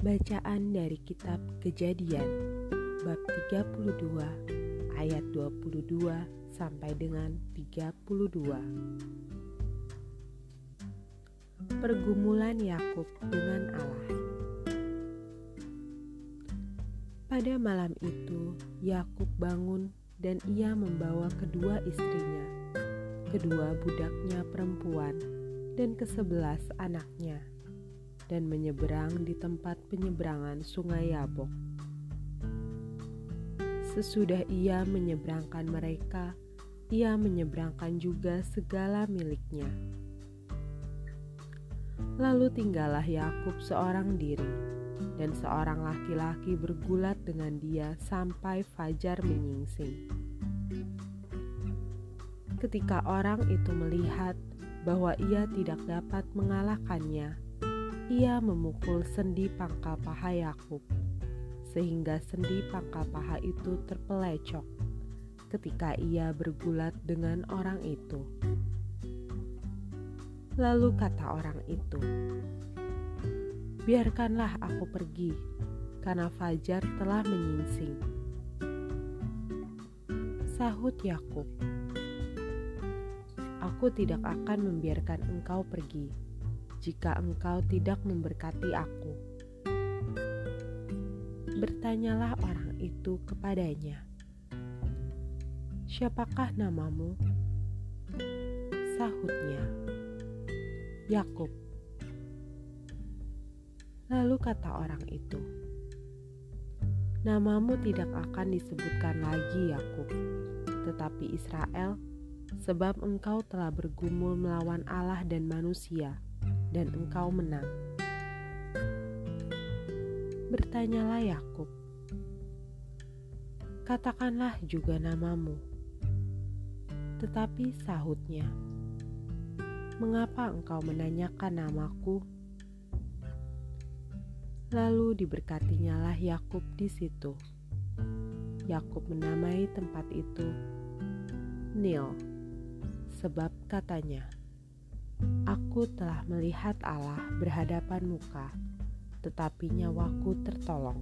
Bacaan dari kitab Kejadian bab 32 ayat 22 sampai dengan 32. Pergumulan Yakub dengan Allah. Pada malam itu Yakub bangun dan ia membawa kedua istrinya, kedua budaknya perempuan, dan kesebelas anaknya dan menyeberang di tempat penyeberangan Sungai Yabok. Sesudah ia menyeberangkan mereka, ia menyeberangkan juga segala miliknya. Lalu tinggallah Yakub seorang diri, dan seorang laki-laki bergulat dengan dia sampai fajar menyingsing. Ketika orang itu melihat bahwa ia tidak dapat mengalahkannya, ia memukul sendi pangkal paha Yakub, sehingga sendi pangkal paha itu terpelecok ketika ia bergulat dengan orang itu. Lalu kata orang itu, "Biarkanlah aku pergi, karena fajar telah menyingsing." Sahut Yakub, "Aku tidak akan membiarkan engkau pergi." Jika engkau tidak memberkati aku. Bertanyalah orang itu kepadanya, "Siapakah namamu?" Sahutnya, "Yakub." Lalu kata orang itu, "Namamu tidak akan disebutkan lagi Yakub, tetapi Israel, sebab engkau telah bergumul melawan Allah dan manusia." Dan engkau menang. Bertanyalah Yakub, katakanlah juga namamu. Tetapi sahutnya, mengapa engkau menanyakan namaku? Lalu diberkatinyalah Yakub di situ. Yakub menamai tempat itu Nil, sebab katanya, Aku telah melihat Allah berhadapan muka, tetapi nyawaku tertolong.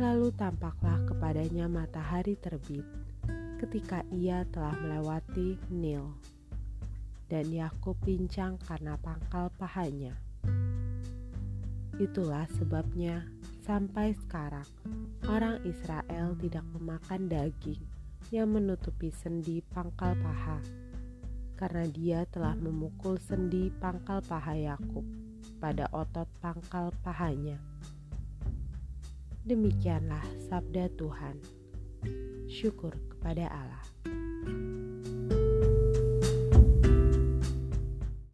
Lalu tampaklah kepadanya matahari terbit ketika ia telah melewati Nil, dan Yakub pincang karena pangkal pahanya. Itulah sebabnya sampai sekarang orang Israel tidak memakan daging yang menutupi sendi pangkal paha karena dia telah memukul sendi pangkal paha Yakub pada otot pangkal pahanya. Demikianlah sabda Tuhan. Syukur kepada Allah.